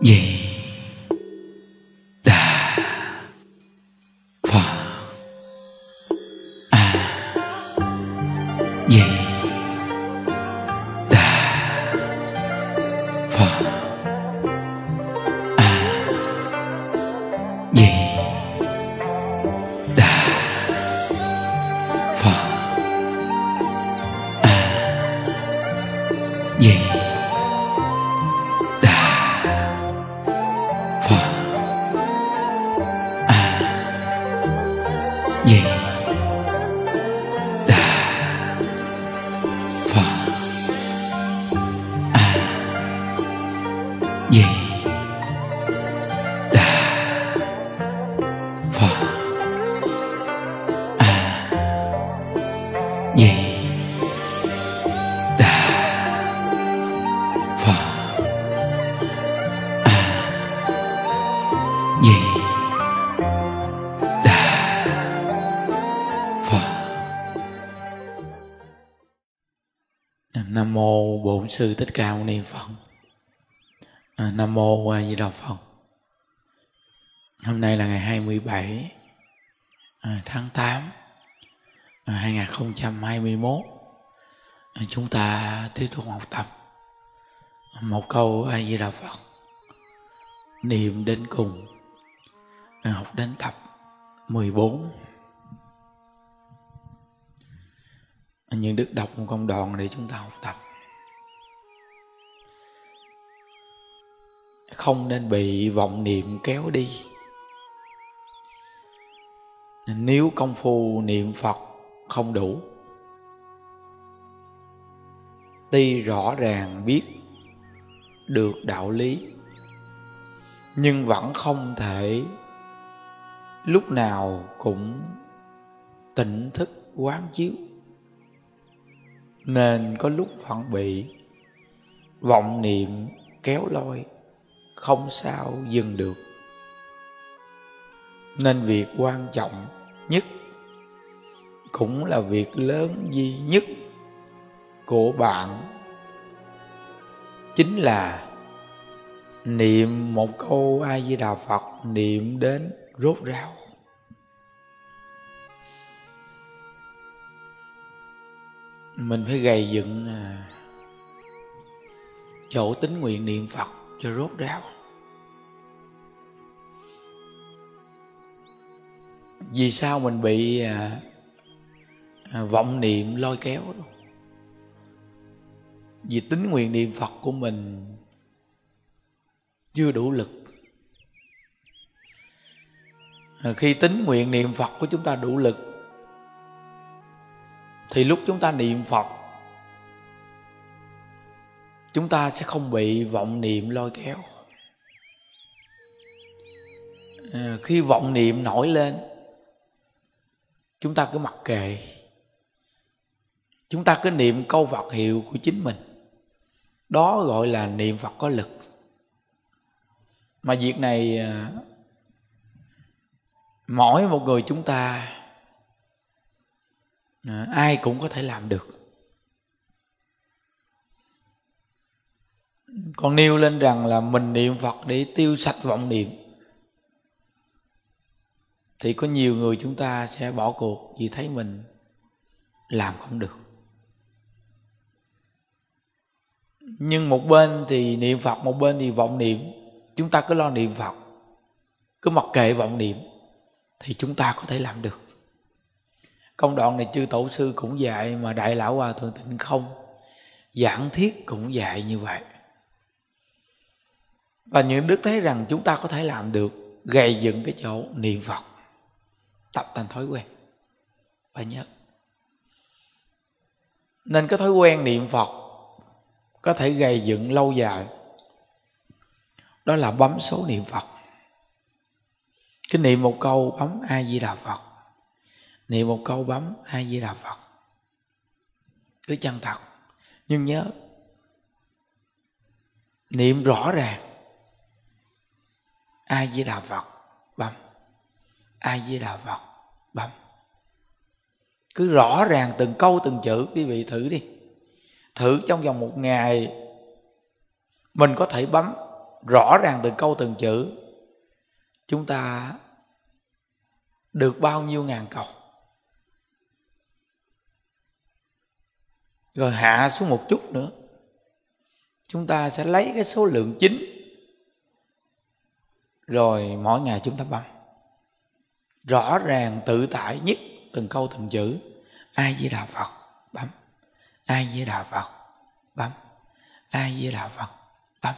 di sư thích ca mâu ni phật. À, nam mô a di đà phật. Hôm nay là ngày 27 à, tháng 8 à, 2021 à, chúng ta tiếp tục học tập một câu a di đà phật. Niệm đến cùng à, học đến tập 14 à, những đức đọc một công đoạn để chúng ta học tập. Không nên bị vọng niệm kéo đi. Nếu công phu niệm phật không đủ tuy rõ ràng biết được đạo lý, nhưng vẫn không thể lúc nào cũng tỉnh thức quán chiếu. Nên có lúc vẫn bị vọng niệm kéo lôi không sao dừng được. Nên việc quan trọng nhất cũng là việc lớn duy nhất của bạn, chính là niệm một câu a di đà phật, niệm đến rốt ráo. Mình phải gầy dựng à, chỗ tính nguyện niệm phật cho rốt ráo. Vì sao mình bị à, à, vọng niệm lôi kéo? Đâu vì tính nguyện niệm phật của mình chưa đủ lực. À, khi tính nguyện niệm phật của chúng ta đủ lực thì lúc chúng ta niệm phật chúng ta sẽ không bị vọng niệm lôi kéo. À, khi vọng niệm nổi lên chúng ta cứ mặc kệ. Chúng ta cứ niệm câu Phật hiệu của chính mình. Đó gọi là niệm Phật có lực. Mà việc này ờ, mỗi một người chúng ta ờ, ai cũng có thể làm được. Con nêu lên rằng là mình niệm Phật để tiêu sạch vọng niệm. Thì có nhiều người chúng ta sẽ bỏ cuộc vì thấy mình làm không được. Nhưng một bên thì niệm phật, một bên thì vọng niệm. Chúng ta cứ lo niệm phật, cứ mặc kệ vọng niệm, thì chúng ta có thể làm được. Công đoạn này chư tổ sư cũng dạy mà đại lão hòa thượng tịnh không, giảng thiết cũng dạy như vậy và những đức thấy rằng chúng ta có thể làm được gầy dựng cái chỗ niệm phật. Tập thành thói quen. Phải nhớ. Nên cái thói quen niệm phật có thể gây dựng lâu dài. Đó là bấm số niệm phật. Cái niệm một câu bấm a di đà phật. Niệm một câu bấm a di đà phật. Cứ chân thật. Nhưng nhớ, niệm rõ ràng a di đà phật. Bấm. A di đà phật. Bấm. Cứ rõ ràng từng câu, từng chữ, quý vị thử đi. Thử trong vòng một ngày, mình có thể bấm rõ ràng từng câu, từng chữ. Chúng ta được bao nhiêu ngàn cầu rồi hạ xuống một chút nữa. Chúng ta sẽ lấy cái số lượng chính rồi mỗi ngày chúng ta bấm rõ ràng, tự tại nhất từng câu, từng chữ. Ai với đạo phật bấm. Ai với đạo phật bấm. Ai với đạo phật bấm.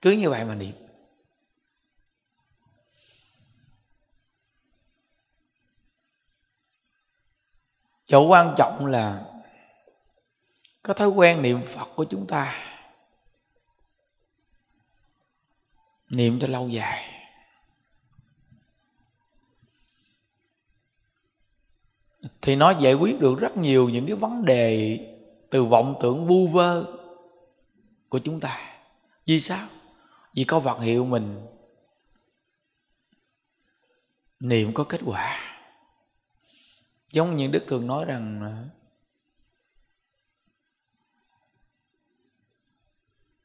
Cứ như vậy mà niệm. Chỗ quan trọng là có thói quen niệm phật của chúng ta. Niệm cho lâu dài. Thì nó giải quyết được rất nhiều những cái vấn đề từ vọng tưởng vu vơ của chúng ta. Vì sao? Vì có vật hiệu mình niệm có kết quả. Giống như đức thường nói rằng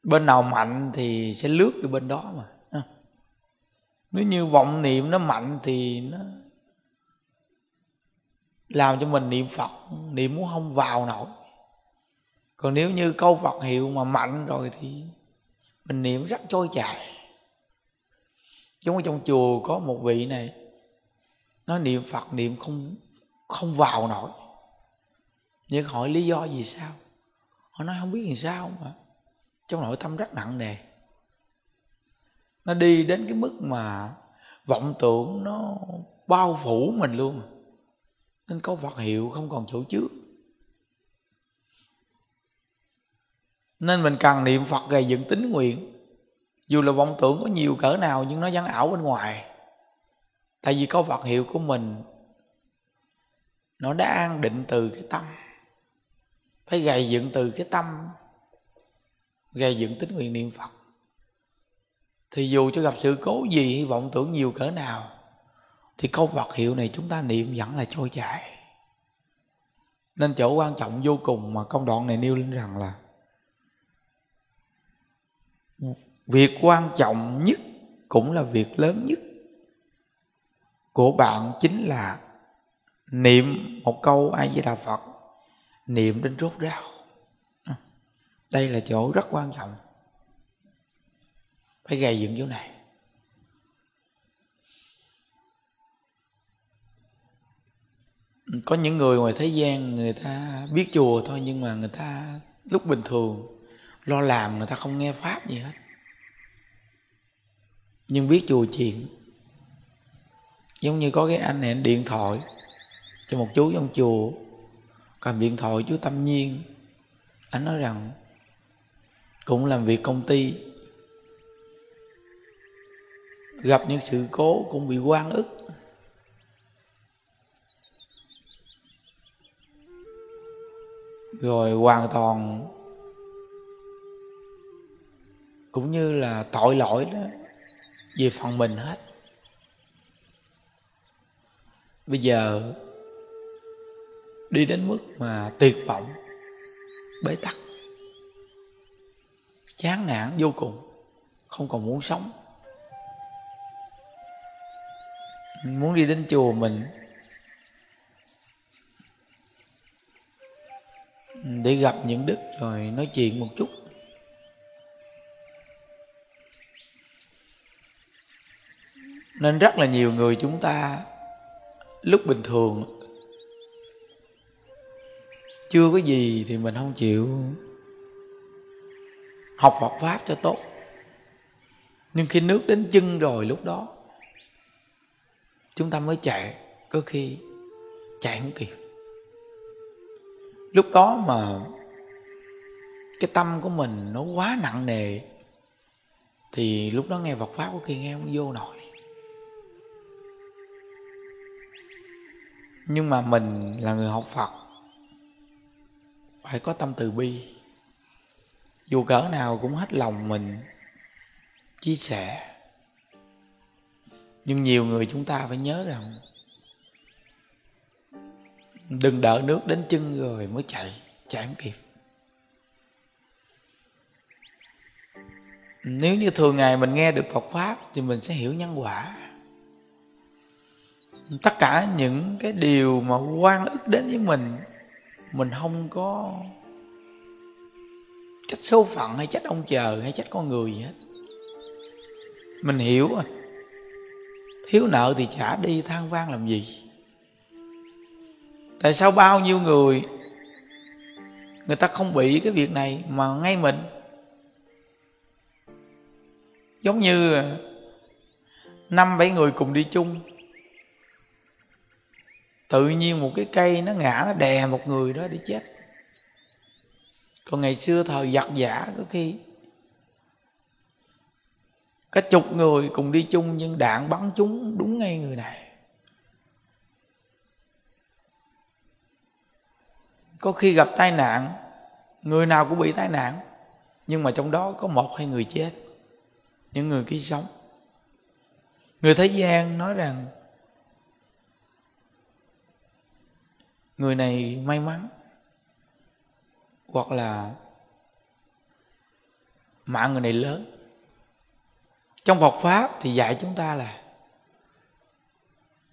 bên nào mạnh thì sẽ lướt từ bên đó mà nếu như vọng niệm nó mạnh thì nó làm cho mình niệm phật, niệm muốn không vào nổi. Còn nếu như câu phật hiệu mà mạnh rồi thì mình niệm rất trôi chảy. Giống ở trong chùa có một vị này, nó niệm phật niệm không không vào nổi. Nhưng hỏi lý do gì sao? Họ nói không biết làm sao mà. Trong nội tâm rất nặng nề nó đi đến cái mức mà vọng tưởng nó bao phủ mình luôn. Nên có Phật hiệu không còn chỗ trước nên mình cần niệm Phật gầy dựng tính nguyện. Dù là vọng tưởng có nhiều cỡ nào nhưng nó vẫn ảo bên ngoài. Tại vì có Phật hiệu của mình, nó đã an định từ cái tâm. Phải gầy dựng từ cái tâm gầy dựng tính nguyện niệm phật thì dù cho gặp sự cố gì, hy vọng tưởng nhiều cỡ nào, thì câu vật hiệu này chúng ta niệm vẫn là trôi chảy. Nên chỗ quan trọng vô cùng mà công đoạn này nêu lên rằng là việc quan trọng nhất cũng là việc lớn nhất của bạn chính là niệm một câu ai di đà phật, niệm đến rốt ráo. Đây là chỗ rất quan trọng phải gây dựng chỗ này. Có những người ngoài thế gian, người ta biết chùa thôi, nhưng mà người ta lúc bình thường, lo làm người ta không nghe pháp gì hết. Nhưng biết chùa chuyện giống như có cái anh này, anh điện thoại cho một chú trong chùa. Cầm điện thoại, chú tâm nhiên. Anh nói rằng, cũng làm việc công ty gặp những sự cố cũng bị quan ức. Rồi hoàn toàn cũng như là tội lỗi đó, về phần mình hết. Bây giờ đi đến mức mà tuyệt vọng, bế tắc, chán nản vô cùng, không còn muốn sống. Muốn đi đến chùa mình. Để gặp những đức rồi nói chuyện một chút. Nên rất là nhiều người chúng ta lúc bình thường chưa có gì thì mình không chịu học Phật Pháp cho tốt. Nhưng khi nước đến chân rồi lúc đó Chúng ta mới chạy, Có khi chạy không kịp. Lúc đó mà Cái tâm của mình nó quá nặng nề, Thì lúc đó nghe Phật Pháp có khi nghe không vô nổi. Nhưng mà mình là người học Phật, Phải có tâm từ bi. Dù cỡ nào cũng hết lòng mình chia sẻ nhưng nhiều người chúng ta phải nhớ rằng, đừng đợi nước đến chân rồi mới chạy chạy không kịp. Nếu như thường ngày mình nghe được Phật pháp thì mình sẽ hiểu nhân quả. Tất cả những cái điều mà quan ức đến với mình mình không có trách số phận hay trách ông trời hay trách con người gì hết. Mình hiểu rồi thiếu nợ thì trả đi than vang làm gì. Tại sao bao nhiêu người người ta không bị cái việc này mà ngay mình? Giống như à, năm bảy người cùng đi chung. Tự nhiên một cái cây nó ngã, nó đè một người đó đi chết. Còn ngày xưa thời giặc giả có khi cả chục người cùng đi chung nhưng đạn bắn chúng đúng ngay người này. Có khi gặp tai nạn, người nào cũng bị tai nạn, nhưng mà trong đó có một hai người chết, những người kia sống. Người thế gian nói rằng, người này may mắn, hoặc là mạng người này lớn trong Phật pháp thì dạy chúng ta là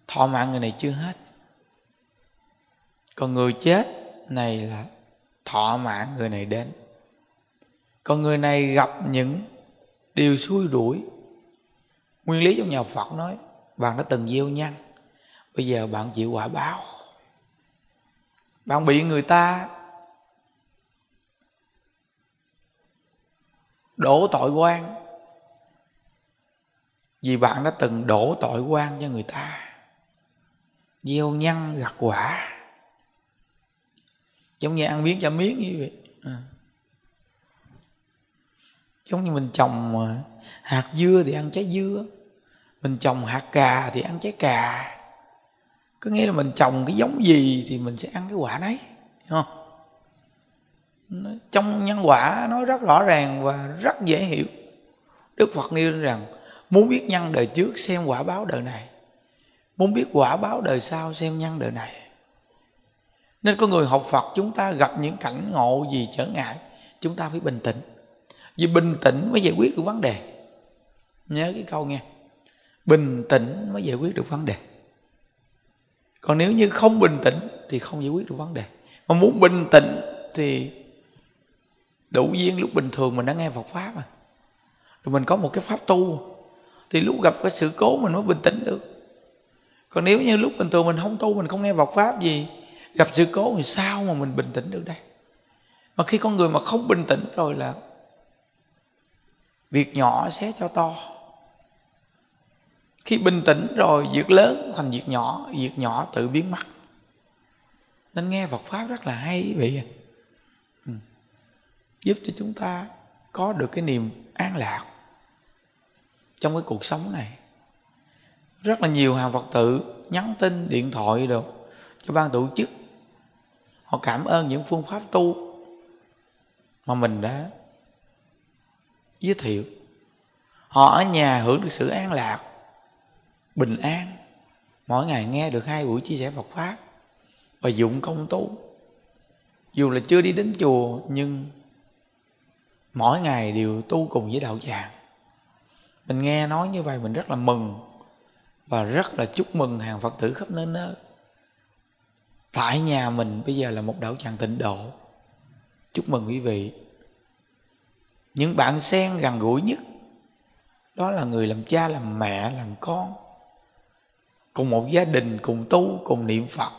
thọ mạng người này chưa hết. Còn người chết này là thọ mạng người này đến. Còn người này gặp những điều xui đuổi nguyên lý trong nhà phật nói, bạn đã từng gieo nhân, bây giờ bạn chịu quả báo. Bạn bị người ta đổ tội quan vì bạn đã từng đổ tội quan cho người ta. Gieo nhân gặt quả. Giống như ăn miếng cho miếng như vậy. À. giống như mình trồng hạt dưa thì ăn trái dưa. Mình trồng hạt cà thì ăn trái cà có nghĩa là mình trồng cái giống gì thì mình sẽ ăn cái quả đấy không? Trong nhân quả nói rất rõ ràng và rất dễ hiểu. Đức phật nêu rằng muốn biết nhân đời trước xem quả báo đời này. Muốn biết quả báo đời sau xem nhân đời này. Nên có người học phật, chúng ta gặp những cảnh ngộ gì trở ngại, chúng ta phải bình tĩnh. Vì bình tĩnh mới giải quyết được vấn đề. Nhớ cái câu nghe. Bình tĩnh mới giải quyết được vấn đề. Còn nếu như không bình tĩnh thì không giải quyết được vấn đề. Mà muốn bình tĩnh thì đủ duyên lúc bình thường mình đã nghe Phật pháp à rồi mình có một cái pháp tu thì lúc gặp cái sự cố mình mới bình tĩnh được. Còn nếu như lúc bình thường mình không tu, mình không nghe Phật pháp gì, gặp sự cố thì sao mà mình bình tĩnh được đây? Mà khi con người mà không bình tĩnh rồi là việc nhỏ sẽ cho to. Khi bình tĩnh rồi, việc lớn thành việc nhỏ việc nhỏ tự biến mất. Nên nghe Phật pháp rất là hay vị ừ. giúp cho chúng ta có được cái niềm an lạc trong cái cuộc sống này. Rất là nhiều hàng Phật tử nhắn tin, điện thoại được cho ban tổ chức. Họ cảm ơn những phương pháp tu mà mình đã giới thiệu. Họ ở nhà hưởng được sự an lạc, bình an. Mỗi ngày nghe được hai buổi chia sẻ Phật pháp và dụng công tu. Dù là chưa đi đến chùa, nhưng mỗi ngày đều tu cùng với đạo tràng mình nghe nói như vậy, mình rất là mừng và rất là chúc mừng hàng phật tử khắp nơi nơi. Tại nhà mình bây giờ là một đạo tràng tịnh độ. Chúc mừng quý vị. Những bạn sen gần gũi nhất, đó là người làm cha, làm mẹ, làm con, cùng một gia đình, cùng tu, cùng niệm phật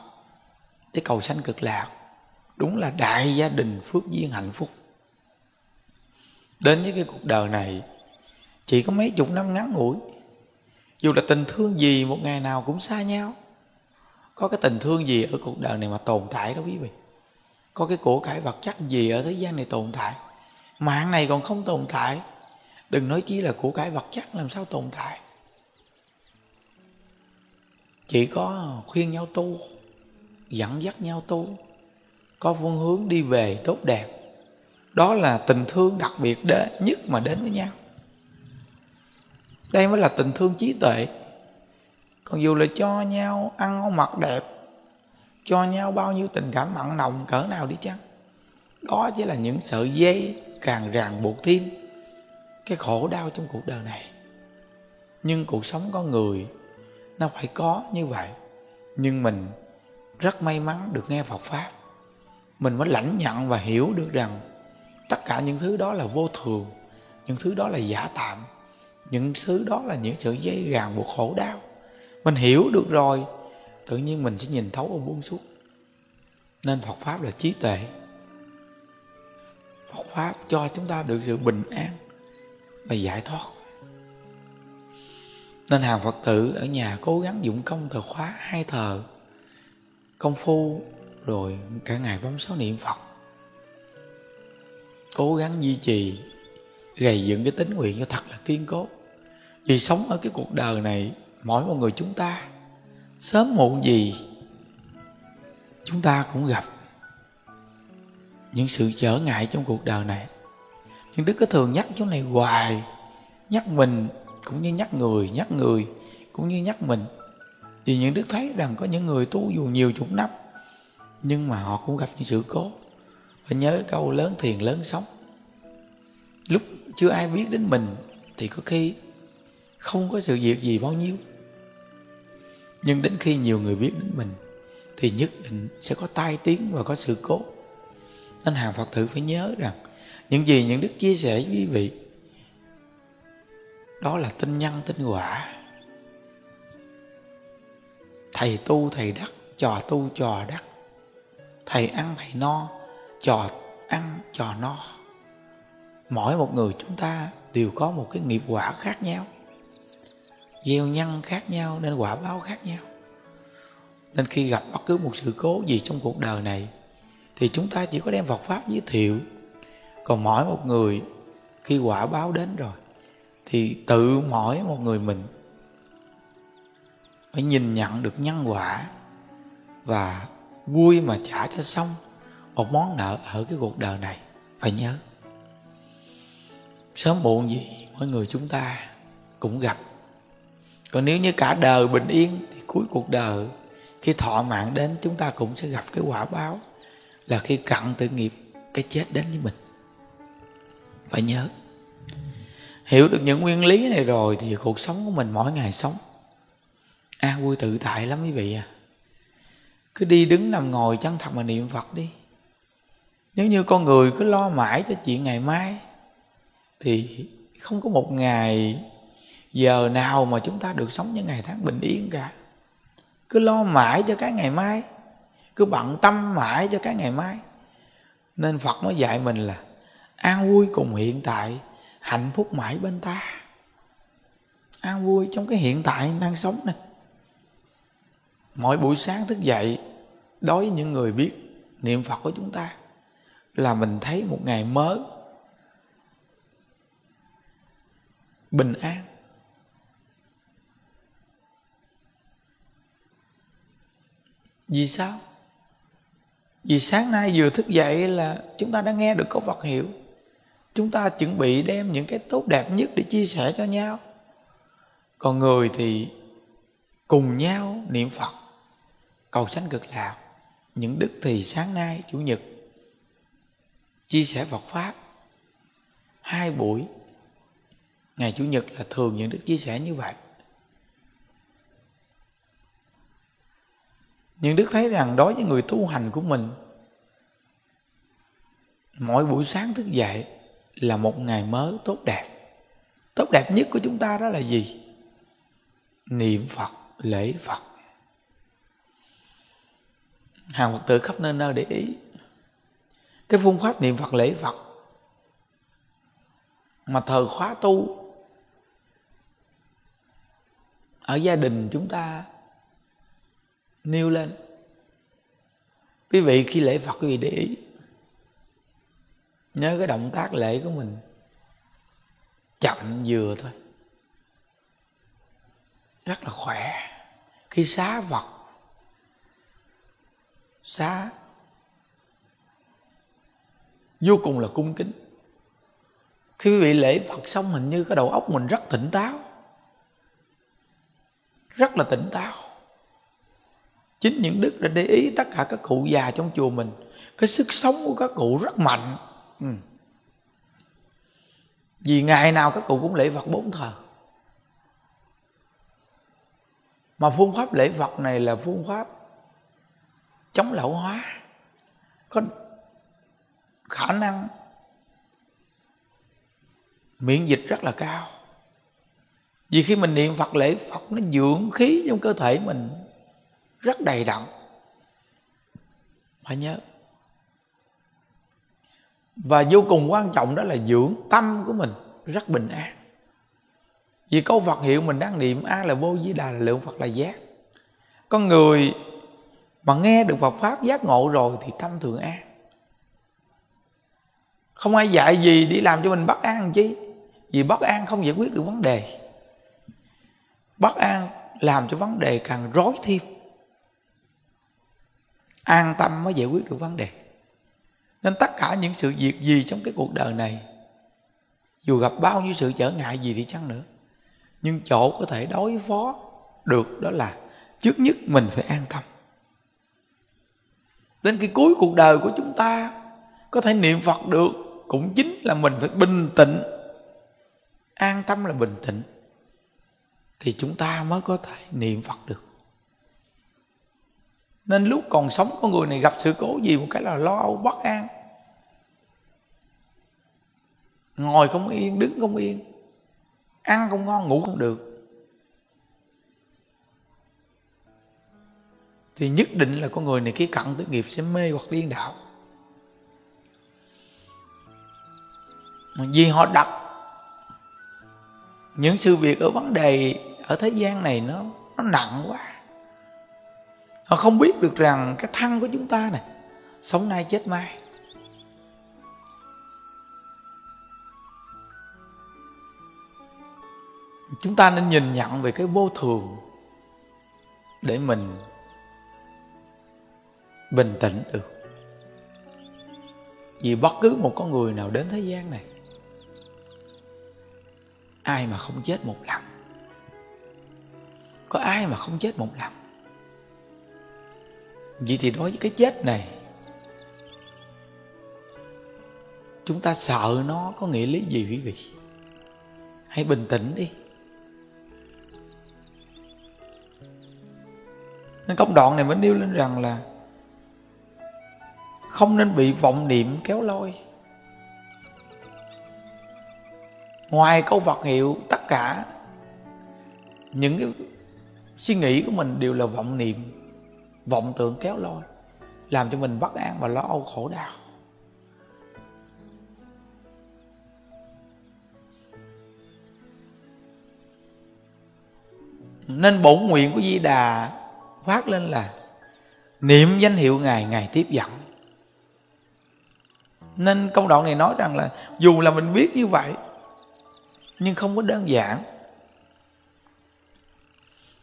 để cầu sanh cực lạc. Đúng là đại gia đình phước duyên hạnh phúc. Đến với cái cuộc đời này chỉ có mấy chục năm ngắn ngủi. Dù là tình thương gì, một ngày nào cũng xa nhau. Có cái tình thương gì ở cuộc đời này mà tồn tại đó quý vị? Có cái của cải vật chất gì ở thế gian này tồn tại? Mạng này còn không tồn tại. Đừng nói chỉ là của cải vật chất làm sao tồn tại. Chỉ có khuyên nhau tu, dẫn dắt nhau tu, có phương hướng đi về tốt đẹp. Đó là tình thương đặc biệt nhất mà đến với nhau đây mới là tình thương trí tuệ. Còn dù là cho nhau ăn ngon mặc đẹp, cho nhau bao nhiêu tình cảm mặn nồng cỡ nào đi chăng, đó chỉ là những sợi dây càng ràng buộc thêm cái khổ đau trong cuộc đời này. Nhưng cuộc sống con người nó phải có như vậy. Nhưng mình rất may mắn được nghe Phật pháp. Mình mới lãnh nhận và hiểu được rằng tất cả những thứ đó là vô thường, những thứ đó là giả tạm những thứ đó là những sự dây ràng buộc khổ đau. Mình hiểu được rồi, tự nhiên mình sẽ nhìn thấu và buông xuống. Nên Phật pháp là trí tuệ. Phật pháp cho chúng ta được sự bình an và giải thoát. Nên hàng Phật tử ở nhà cố gắng dụng công thờ khóa hai thờ, công phu, rồi cả ngày bấm số niệm Phật. Cố gắng duy trì gầy dựng cái tính nguyện cho thật là kiên cố. Vì sống ở cái cuộc đời này, mỗi một người chúng ta, sớm muộn gì, chúng ta cũng gặp những sự trở ngại trong cuộc đời này. Nhưng đức có thường nhắc chỗ này hoài, nhắc mình cũng như nhắc người nhắc người cũng như nhắc mình. Vì những đức thấy rằng có những người tu dù nhiều chục năm, nhưng mà họ cũng gặp những sự cố. Phải nhớ câu lớn thiền, lớn sống. Lúc chưa ai biết đến mình thì có khi không có sự việc gì bao nhiêu. Nhưng đến khi nhiều người biết đến mình thì nhất định sẽ có tai tiếng và có sự cố. Nên hàng phật tử phải nhớ rằng, những gì những đức chia sẻ với quý vị, đó là tinh nhân tinh quả. Thầy tu, thầy đắc, trò tu, trò đắc. Thầy ăn, thầy no, trò ăn, trò no mỗi một người chúng ta đều có một cái nghiệp quả khác nhau, gieo nhân khác nhau, nên quả báo khác nhau. Nên khi gặp bất cứ một sự cố gì trong cuộc đời này, thì chúng ta chỉ có đem Phật pháp giới thiệu. Còn mỗi một người khi quả báo đến rồi, thì tự mỗi một người mình phải nhìn nhận được nhân quả và vui mà trả cho xong một món nợ ở cái cuộc đời này. Phải nhớ sớm muộn gì, mỗi người chúng ta cũng gặp. Còn nếu như cả đời bình yên thì cuối cuộc đời, khi thọ mạng đến, chúng ta cũng sẽ gặp cái quả báo là khi cận tự nghiệp, cái chết đến với mình. Phải nhớ. Hiểu được những nguyên lý này rồi thì cuộc sống của mình mỗi ngày sống. An vui tự tại lắm quý vị à. Cứ đi đứng nằm ngồi chân thật mà niệm phật đi. Nếu như con người cứ lo mãi cho chuyện ngày mai thì không có một ngày giờ nào mà chúng ta được sống những ngày tháng bình yên cả. Cứ lo mãi cho cái ngày mai, cứ bận tâm mãi cho cái ngày mai. Nên phật mới dạy mình là an vui cùng hiện tại, hạnh phúc mãi bên ta. An vui trong cái hiện tại đang sống này. Mỗi buổi sáng thức dậy, đối với những người biết niệm phật của chúng ta, là mình thấy một ngày mới. Bình an. Vì sao? Vì sáng nay vừa thức dậy là chúng ta đã nghe được câu Phật hiệu. Chúng ta chuẩn bị đem những cái tốt đẹp nhất để chia sẻ cho nhau. Còn người thì cùng nhau niệm phật, cầu sanh cực lạc. Những đức thì sáng nay, chủ nhật, chia sẻ Phật pháp. Hai buổi ngày chủ nhật là thường những đức chia sẻ như vậy. Nhưng đức thấy rằng đối với người tu hành của mình, mỗi buổi sáng thức dậy là một ngày mới tốt đẹp. Tốt đẹp nhất của chúng ta đó là gì? Niệm phật, lễ phật. Hàng phật tử khắp nơi nơi để ý. Cái phương pháp niệm phật, lễ phật mà thờ khóa tu ở gia đình chúng ta nêu lên. Quý vị khi lễ phật quý vị để ý. Nhớ cái động tác lễ của mình. Chậm vừa thôi. Rất là khỏe. Khi xá vật xá vô cùng là cung kính. Khi quý vị lễ phật xong hình như cái đầu óc mình rất tỉnh táo rất là tỉnh táo. Chính những đức đã để ý tất cả các cụ già trong chùa mình. Cái sức sống của các cụ rất mạnh. Ừ. vì ngày nào các cụ cũng lễ vật bốn thờ. Mà phương pháp lễ vật này là phương pháp chống lão hóa. Có khả năng miễn dịch rất là cao vì khi mình niệm Phật lễ, Phật nó dưỡng khí trong cơ thể mình rất đầy đặn. Phải nhớ. Và vô cùng quan trọng đó là dưỡng tâm của mình rất bình an. Vì câu Phật hiệu mình đang niệm, A là vô di đà là lượng Phật là giác. Con người mà nghe được Phật Pháp giác ngộ rồi thì tâm thường an. Không ai dạy gì đi làm cho mình bất an chi? Vì bất an không giải quyết được vấn đề bất an làm cho vấn đề càng rối thêm. An tâm mới giải quyết được vấn đề. Nên tất cả những sự việc gì trong cái cuộc đời này, dù gặp bao nhiêu sự trở ngại gì đi chăng nữa, nhưng chỗ có thể đối phó được đó là trước nhất mình phải an tâm. Đến cái cuối cuộc đời của chúng ta có thể niệm phật được, cũng chính là mình phải bình tĩnh. An tâm là bình tĩnh thì chúng ta mới có thể niệm phật được. Nên lúc còn sống con người này gặp sự cố gì một cái là lo âu bất an. Ngồi không yên đứng không yên ăn không ngon ngủ không được. Thì nhất định là con người này khi cận tới nghiệp sẽ mê hoặc điên đạo, mà vì họ đặt những sự việc ở vấn đề ở thế gian này nó nó nặng quá. Họ không biết được rằng cái thân của chúng ta này, sống nay chết mai. Chúng ta nên nhìn nhận về cái vô thường để mình bình tĩnh được. Vì bất cứ một con người nào đến thế gian này, ai mà không chết một lần có ai mà không chết một lần? Vậy thì đối với cái chết này, chúng ta sợ nó có nghĩa lý gì quý vị? Hãy bình tĩnh đi. Nên công đoạn này mới nêu lên rằng là không nên bị vọng niệm kéo lôi. Ngoài câu vật hiệu tất cả, những cái suy nghĩ của mình đều là vọng niệm, vọng tưởng kéo lôi, làm cho mình bất an và lo âu khổ đau. Nên bổn nguyện của di đà phát lên là niệm danh hiệu ngài ngài tiếp dẫn. Nên công đoạn này nói rằng là dù là mình biết như vậy, nhưng không có đơn giản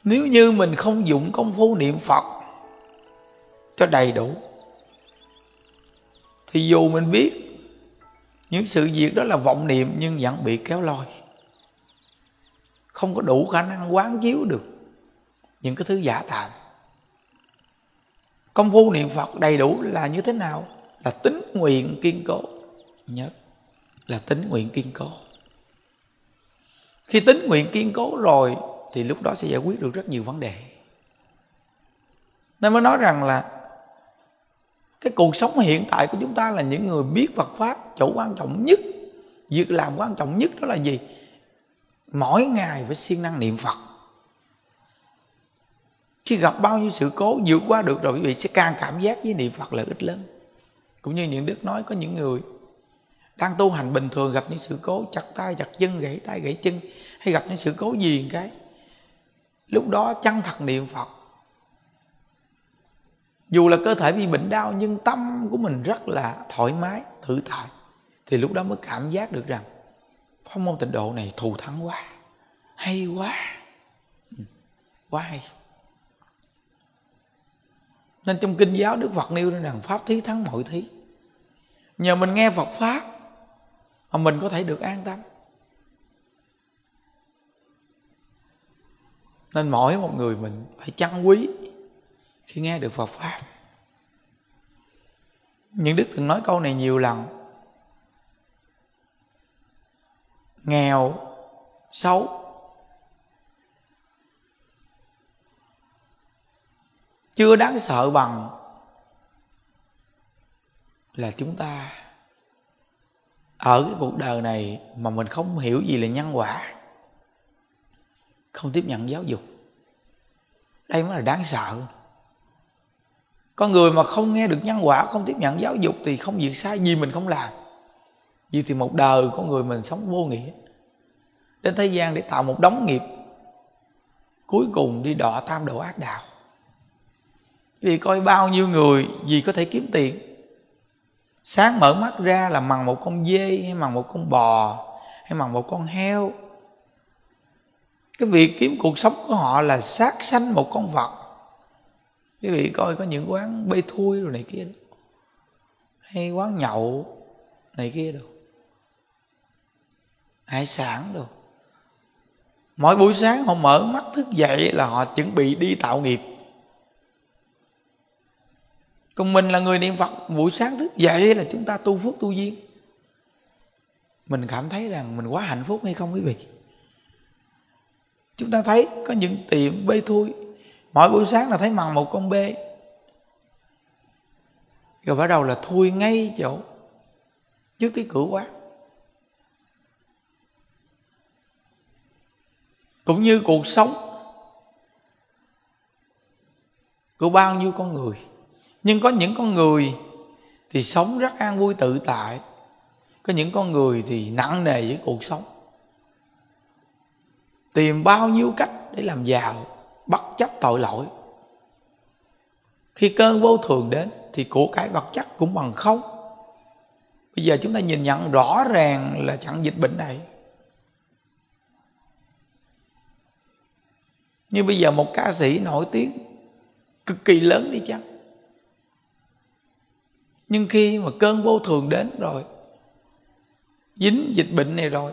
nếu như mình không dụng công phu niệm phật cho đầy đủ, thì dù mình biết những sự việc đó là vọng niệm nhưng vẫn bị kéo lôi. Không có đủ khả năng quán chiếu được những cái thứ giả tạm công phu niệm phật đầy đủ là như thế nào? Là tính nguyện kiên cố. Nhớ là tính nguyện kiên cố. Khi tính nguyện kiên cố rồi thì lúc đó sẽ giải quyết được rất nhiều vấn đề. Nên mới nói rằng là cái cuộc sống hiện tại của chúng ta là những người biết Phật pháp chỗ quan trọng nhất, việc làm quan trọng nhất đó là gì? Mỗi ngày phải siêng năng niệm Phật. Khi gặp bao nhiêu sự cố vượt qua được rồi quý vị sẽ càng cảm giác với niệm phật là ít lớn. Cũng như những đức nói có những người đang tu hành bình thường gặp những sự cố chặt tay, chặt chân, gãy tay, gãy chân, hay gặp những sự cố gì cái lúc đó chân thật niệm phật. Dù là cơ thể bị bệnh đau, nhưng tâm của mình rất là thoải mái, thử tại thì lúc đó mới cảm giác được rằng, pháp môn tịnh độ này thù thắng quá, hay quá. Ừ, quá hay. Nên trong kinh giáo Đức Phật nêu rằng Pháp thí thắng mọi thí. Nhờ mình nghe Phật Pháp Mà mình có thể được an tâm. Nên mỗi một người mình phải trân quý Khi nghe được Phật Pháp. Những Đức từng nói câu này nhiều lần. Nghèo, xấu. Chưa đáng sợ bằng là chúng ta ở cái cuộc đời này mà mình không hiểu gì là nhân quả không tiếp nhận giáo dục. Đây mới là đáng sợ. Con người mà không nghe được nhân quả, không tiếp nhận giáo dục thì không việc sai gì mình không làm. Vì thì một đời con người mình sống vô nghĩa. Đến thế gian để tạo một đống nghiệp. Cuối cùng đi đọa tam độ ác đạo. Vì coi bao nhiêu người vì có thể kiếm tiền. Sáng mở mắt ra là mằng một con dê, hay mằng một con bò, hay mằng một con heo cái việc kiếm cuộc sống của họ là sát sanh một con vật. Quý vị coi có những quán bê thui rồi này kia. Đó. hay quán nhậu này kia đâu. Hải sản đâu. Mỗi buổi sáng họ mở mắt thức dậy là họ chuẩn bị đi tạo nghiệp. Còn mình là người niệm phật, buổi sáng thức dậy là chúng ta tu phước tu duyên. Mình cảm thấy rằng mình quá hạnh phúc hay không quý vị? Chúng ta thấy có những tiệm bê thui. Mỗi buổi sáng là thấy mằng một con bê rồi bắt đầu là thui ngay chỗ trước cái cửa quán. Cũng như cuộc sống của bao nhiêu con người. Nhưng có những con người thì sống rất an vui tự tại. Có những con người thì nặng nề với cuộc sống tìm bao nhiêu cách để làm giàu, bất chấp tội lỗi. Khi cơn vô thường đến thì của cái vật chất cũng bằng không. Bây giờ chúng ta nhìn nhận rõ ràng là chẳng dịch bệnh này. Như bây giờ một ca sĩ nổi tiếng, cực kỳ lớn đi chăng? Nhưng khi mà cơn vô thường đến rồi, dính dịch bệnh này rồi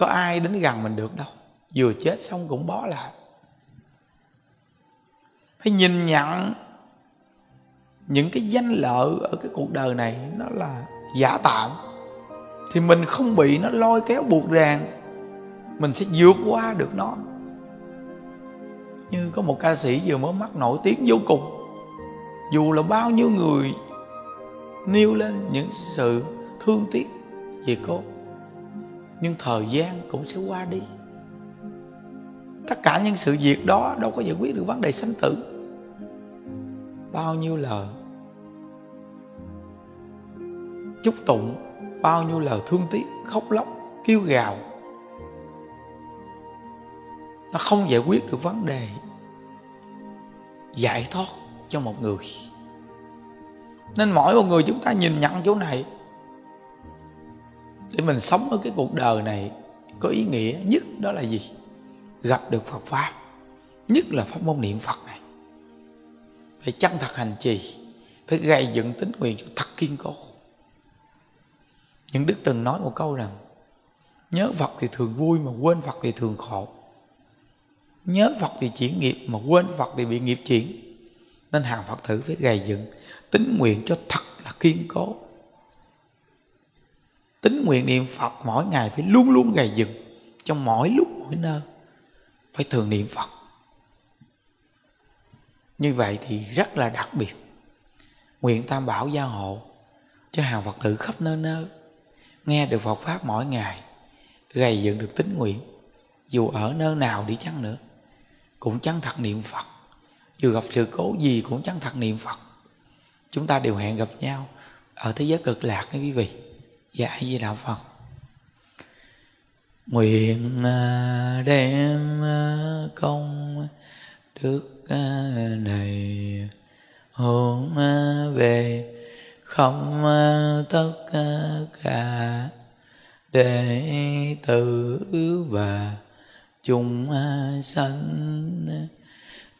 có ai đến gần mình được đâu. Vừa chết xong cũng bó lại. Phải nhìn nhận những cái danh lợi ở cái cuộc đời này nó là giả tạm. Thì mình không bị nó lôi kéo buộc ràng. Mình sẽ vượt qua được nó. Như có một ca sĩ vừa mới mắc nổi tiếng vô cùng. Dù là bao nhiêu người nêu lên những sự thương tiếc về cô nhưng thời gian cũng sẽ qua đi. Tất cả những sự việc đó đâu có giải quyết được vấn đề sanh tử. Bao nhiêu lời chúc tụng, bao nhiêu lời thương tiếc, khóc lóc, kêu gào, nó không giải quyết được vấn đề giải thoát cho một người. Nên mỗi một người chúng ta nhìn nhận chỗ này để mình sống ở cái cuộc đời này có ý nghĩa nhất đó là gì? Gặp được phật pháp, nhất là pháp môn niệm phật này. Phải chân thật hành trì, phải gây dựng tính nguyện cho thật kiên cố. Những đức từng nói một câu rằng, nhớ phật thì thường vui mà quên phật thì thường khổ. Nhớ phật thì chuyển nghiệp mà quên phật thì bị nghiệp chuyển. Nên hàng phật tử phải gầy dựng tính nguyện cho thật là kiên cố tính nguyện niệm phật mỗi ngày phải luôn luôn gầy dựng trong mỗi lúc, mỗi nơi. Phải thường niệm phật. Như vậy thì rất là đặc biệt. Nguyện tam bảo gia hộ cho hàng phật tử khắp nơi nơi nghe được phật pháp mỗi ngày, gầy dựng được tính nguyện. Dù ở nơi nào đi chăng nữa, cũng chăng thật niệm phật. Dù gặp sự cố gì cũng chăng thật niệm phật. Chúng ta đều hẹn gặp nhau ở thế giới cực lạc nha quý vị giải di đạo phật. Nguyện à, đem à, công đức à, này hướng về không tất cả đệ tử và chúng sanh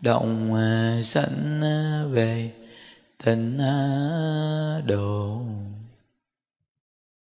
động sanh về tịnh độ.